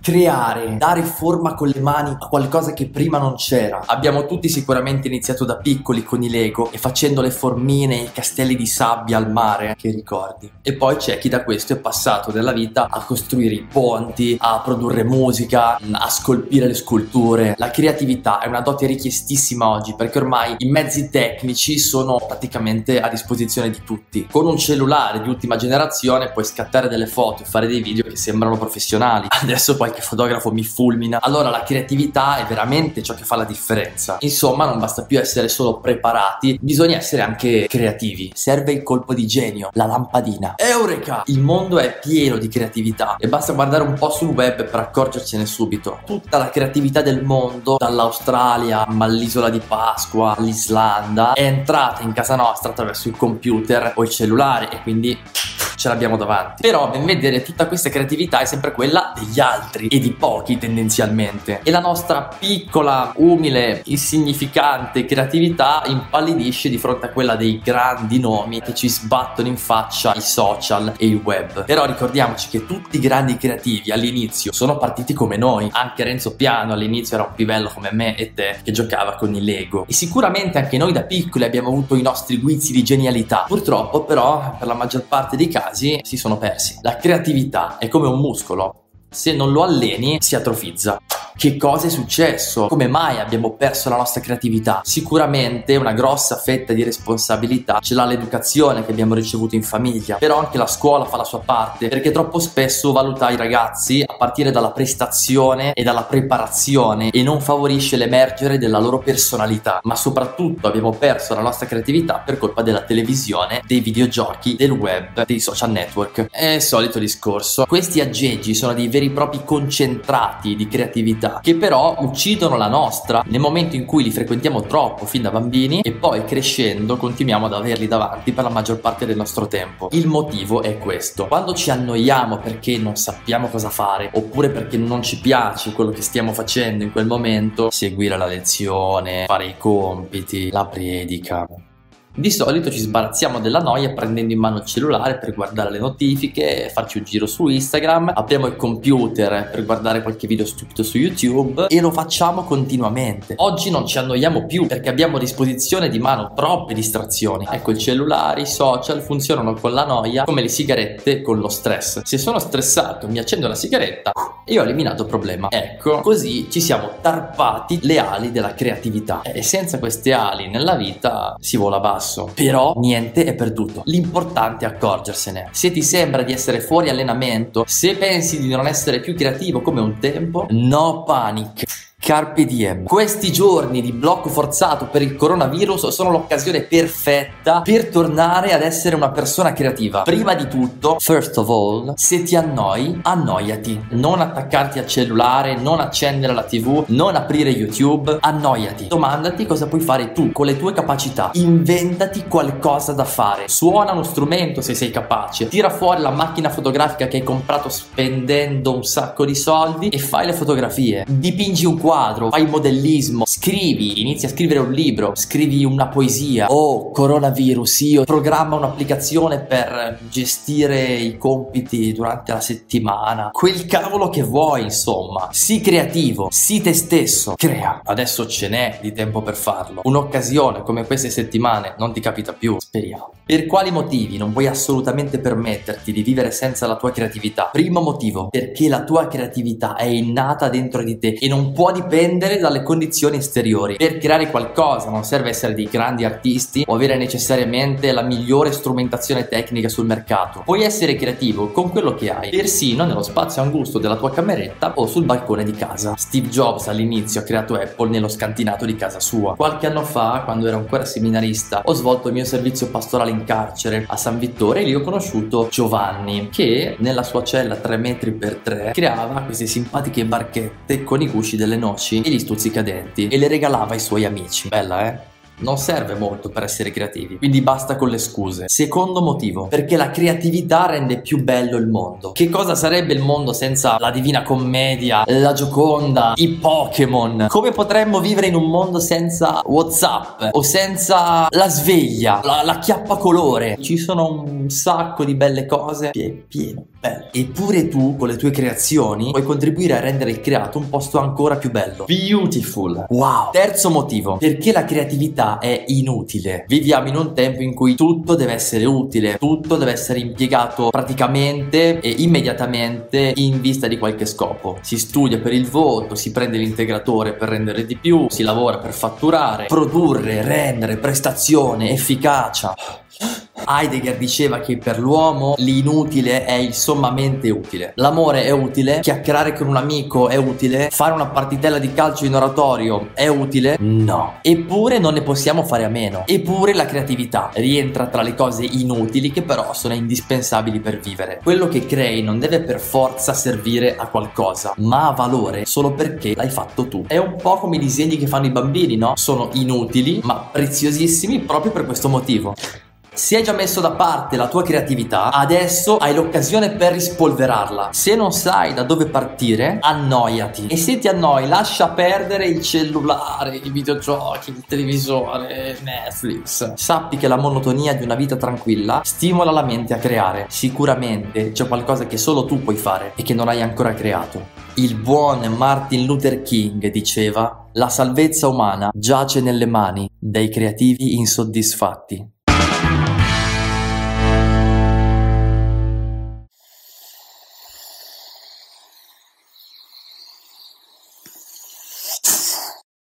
creare, dare forma con le mani a qualcosa che prima non c'era. Abbiamo tutti sicuramente iniziato da piccoli con i Lego e facendo le formine, i castelli di sabbia al mare, che ricordi. E poi c'è chi da questo è passato nella vita a costruire i ponti, a produrre musica, a scolpire le sculture. La creatività è una dote richiestissima oggi perché ormai i mezzi tecnici sono praticamente a disposizione di tutti. Con un cellulare di ultima generazione puoi scattare delle foto e fare dei video che sembrano professionali. Adesso qualche fotografo mi fulmina. Allora la creatività è veramente ciò che fa la differenza. Insomma, non basta più essere solo preparati, bisogna essere anche creativi. Serve il colpo di genio, la lampadina. Eureka! Il mondo è pieno di creatività e basta guardare un po' sul web per accorgercene subito. Tutta la creatività del mondo, dall'Australia all'isola di Pasqua, all'Islanda, è entrata in casa nostra attraverso il computer o il cellulare e quindi ce l'abbiamo davanti. Però ben vedere tutta questa creatività è sempre quella degli altri e di pochi tendenzialmente. E la nostra piccola, umile, insignificante creatività impallidisce di fronte a quella dei grandi nomi che ci sbattono in faccia i social e il web. Però ricordiamoci che tutti i grandi creativi all'inizio sono partiti come noi. Anche Renzo Piano all'inizio era un pivello come me e te che giocava con i Lego. E sicuramente anche noi da piccoli abbiamo avuto i nostri guizzi di genialità. Purtroppo però per la maggior parte dei casi casi si sono persi. La creatività è come un muscolo, se non lo alleni si atrofizza. Che cosa è successo? Come mai abbiamo perso la nostra creatività? Sicuramente una grossa fetta di responsabilità ce l'ha l'educazione che abbiamo ricevuto in famiglia, però anche la scuola fa la sua parte, perché troppo spesso valuta i ragazzi a partire dalla prestazione e dalla preparazione e non favorisce l'emergere della loro personalità, ma soprattutto abbiamo perso la nostra creatività per colpa della televisione, dei videogiochi, del web, dei social network. È il solito discorso. Questi aggeggi sono dei veri e propri concentrati di creatività che però uccidono la nostra nel momento in cui li frequentiamo troppo fin da bambini e poi crescendo continuiamo ad averli davanti per la maggior parte del nostro tempo. Il motivo è questo. Quando ci annoiamo perché non sappiamo cosa fare oppure perché non ci piace quello che stiamo facendo in quel momento, seguire la lezione, fare i compiti, la predica, di solito ci sbarazziamo della noia prendendo in mano il cellulare per guardare le notifiche, farci un giro su Instagram, apriamo il computer per guardare qualche video stupido su YouTube e lo facciamo continuamente. Oggi non ci annoiamo più perché abbiamo a disposizione di mano troppe distrazioni. Ecco, il cellulare, i social funzionano con la noia come le sigarette con lo stress. Se sono stressato, mi accendo la sigaretta e ho eliminato il problema. Ecco, così ci siamo tarpati le ali della creatività e senza queste ali nella vita si vola basso basso. Però niente è perduto. L'importante è accorgersene. Se ti sembra di essere fuori allenamento, se pensi di non essere più creativo come un tempo, no panic. Carpe diem. Questi giorni di blocco forzato per il coronavirus sono l'occasione perfetta per tornare ad essere una persona creativa. Prima di tutto, first of all, se ti annoi, annoiati. Non attaccarti al cellulare, non accendere la TV, non aprire YouTube, annoiati. Domandati cosa puoi fare tu con le tue capacità. Inventati qualcosa da fare. Suona uno strumento se sei capace. Tira fuori la macchina fotografica che hai comprato spendendo un sacco di soldi e fai le fotografie. Dipingi un quadro quadro, fai modellismo, scrivi, inizi a scrivere un libro, scrivi una poesia o oh, coronavirus, io programma un'applicazione per gestire i compiti durante la settimana. Quel cavolo che vuoi, insomma. Sii creativo, sii te stesso, crea. Adesso ce n'è di tempo per farlo. Un'occasione come queste settimane non ti capita più, speriamo. Per quali motivi non puoi assolutamente permetterti di vivere senza la tua creatività? Primo motivo, perché la tua creatività è innata dentro di te e non può dipendere dalle condizioni esteriori. Per creare qualcosa non serve essere dei grandi artisti o avere necessariamente la migliore strumentazione tecnica sul mercato. Puoi essere creativo con quello che hai, persino nello spazio angusto della tua cameretta o sul balcone di casa. Steve Jobs all'inizio ha creato Apple nello scantinato di casa sua. Qualche anno fa, quando ero ancora seminarista, ho svolto il mio servizio pastorale in carcere a San Vittore e lì ho conosciuto Giovanni che nella sua cella 3 metri per 3 creava queste simpatiche barchette con i gusci delle noci e gli stuzzicadenti e le regalava ai suoi amici. Bella, eh? Non serve molto per essere creativi, quindi basta con le scuse. Secondo motivo, perché la creatività rende più bello il mondo. Che cosa sarebbe il mondo senza la Divina Commedia, la Gioconda, i Pokémon? Come potremmo vivere in un mondo senza WhatsApp o senza la sveglia, la, la chiappa colore? Ci sono un sacco di belle cose, è pieno, bello. Eppure tu, con le tue creazioni, puoi contribuire a rendere il creato un posto ancora più bello. Beautiful. Wow. Terzo motivo, perché la creatività è inutile. Viviamo in un tempo in cui tutto deve essere utile, tutto deve essere impiegato praticamente e immediatamente in vista di qualche scopo. Si studia per il voto, si prende l'integratore per rendere di più, si lavora per fatturare, produrre, rendere, prestazione, efficacia. Heidegger diceva che per l'uomo l'inutile è il sommamente utile. L'amore è utile, chiacchierare con un amico è utile, fare una partitella di calcio in oratorio è utile? No. Eppure non ne possiamo fare a meno. Eppure la creatività rientra tra le cose inutili che però sono indispensabili per vivere. Quello che crei non deve per forza servire a qualcosa, ma ha valore solo perché l'hai fatto tu. È un po' come i disegni che fanno i bambini, no? Sono inutili, ma preziosissimi proprio per questo motivo. Se hai già messo da parte la tua creatività, adesso hai l'occasione per rispolverarla. Se non sai da dove partire, annoiati. E se ti annoi, lascia perdere il cellulare, i videogiochi, il televisore, Netflix. Sappi che la monotonia di una vita tranquilla stimola la mente a creare. Sicuramente c'è qualcosa che solo tu puoi fare e che non hai ancora creato. Il buon Martin Luther King diceva: La salvezza umana giace nelle mani dei creativi insoddisfatti.